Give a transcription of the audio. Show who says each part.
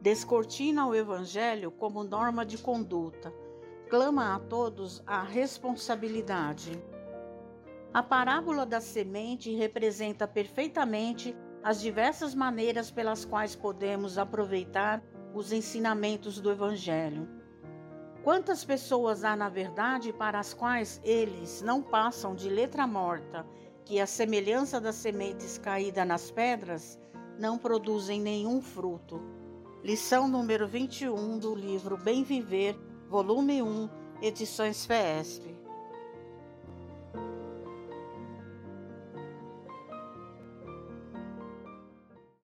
Speaker 1: descortina o Evangelho como norma de conduta, clama a todos a responsabilidade. A parábola da semente representa perfeitamente as diversas maneiras pelas quais podemos aproveitar os ensinamentos do Evangelho. Quantas pessoas há, na verdade, para as quais eles não passam de letra morta, que, a semelhança das sementes caídas nas pedras, não produzem nenhum fruto? Lição número 21 do livro Bem Viver, volume 1, edições FESP.